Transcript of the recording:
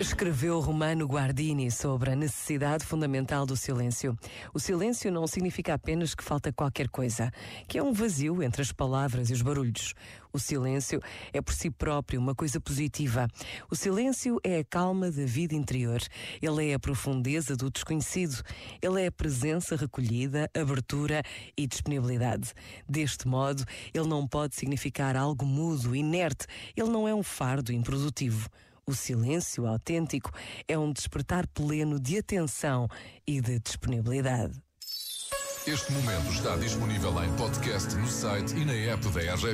Escreveu Romano Guardini sobre a necessidade fundamental do silêncio. O silêncio não significa apenas que falta qualquer coisa, que é um vazio entre as palavras e os barulhos. O silêncio é por si próprio uma coisa positiva. O silêncio é a calma da vida interior. Ele é a profundeza do desconhecido. Ele é a presença recolhida, abertura e disponibilidade. Deste modo, ele não pode significar algo mudo, inerte. Ele não é um fardo improdutivo. O silêncio autêntico é um despertar pleno de atenção e de disponibilidade. Este momento está disponível em podcast no site e na app da RGF.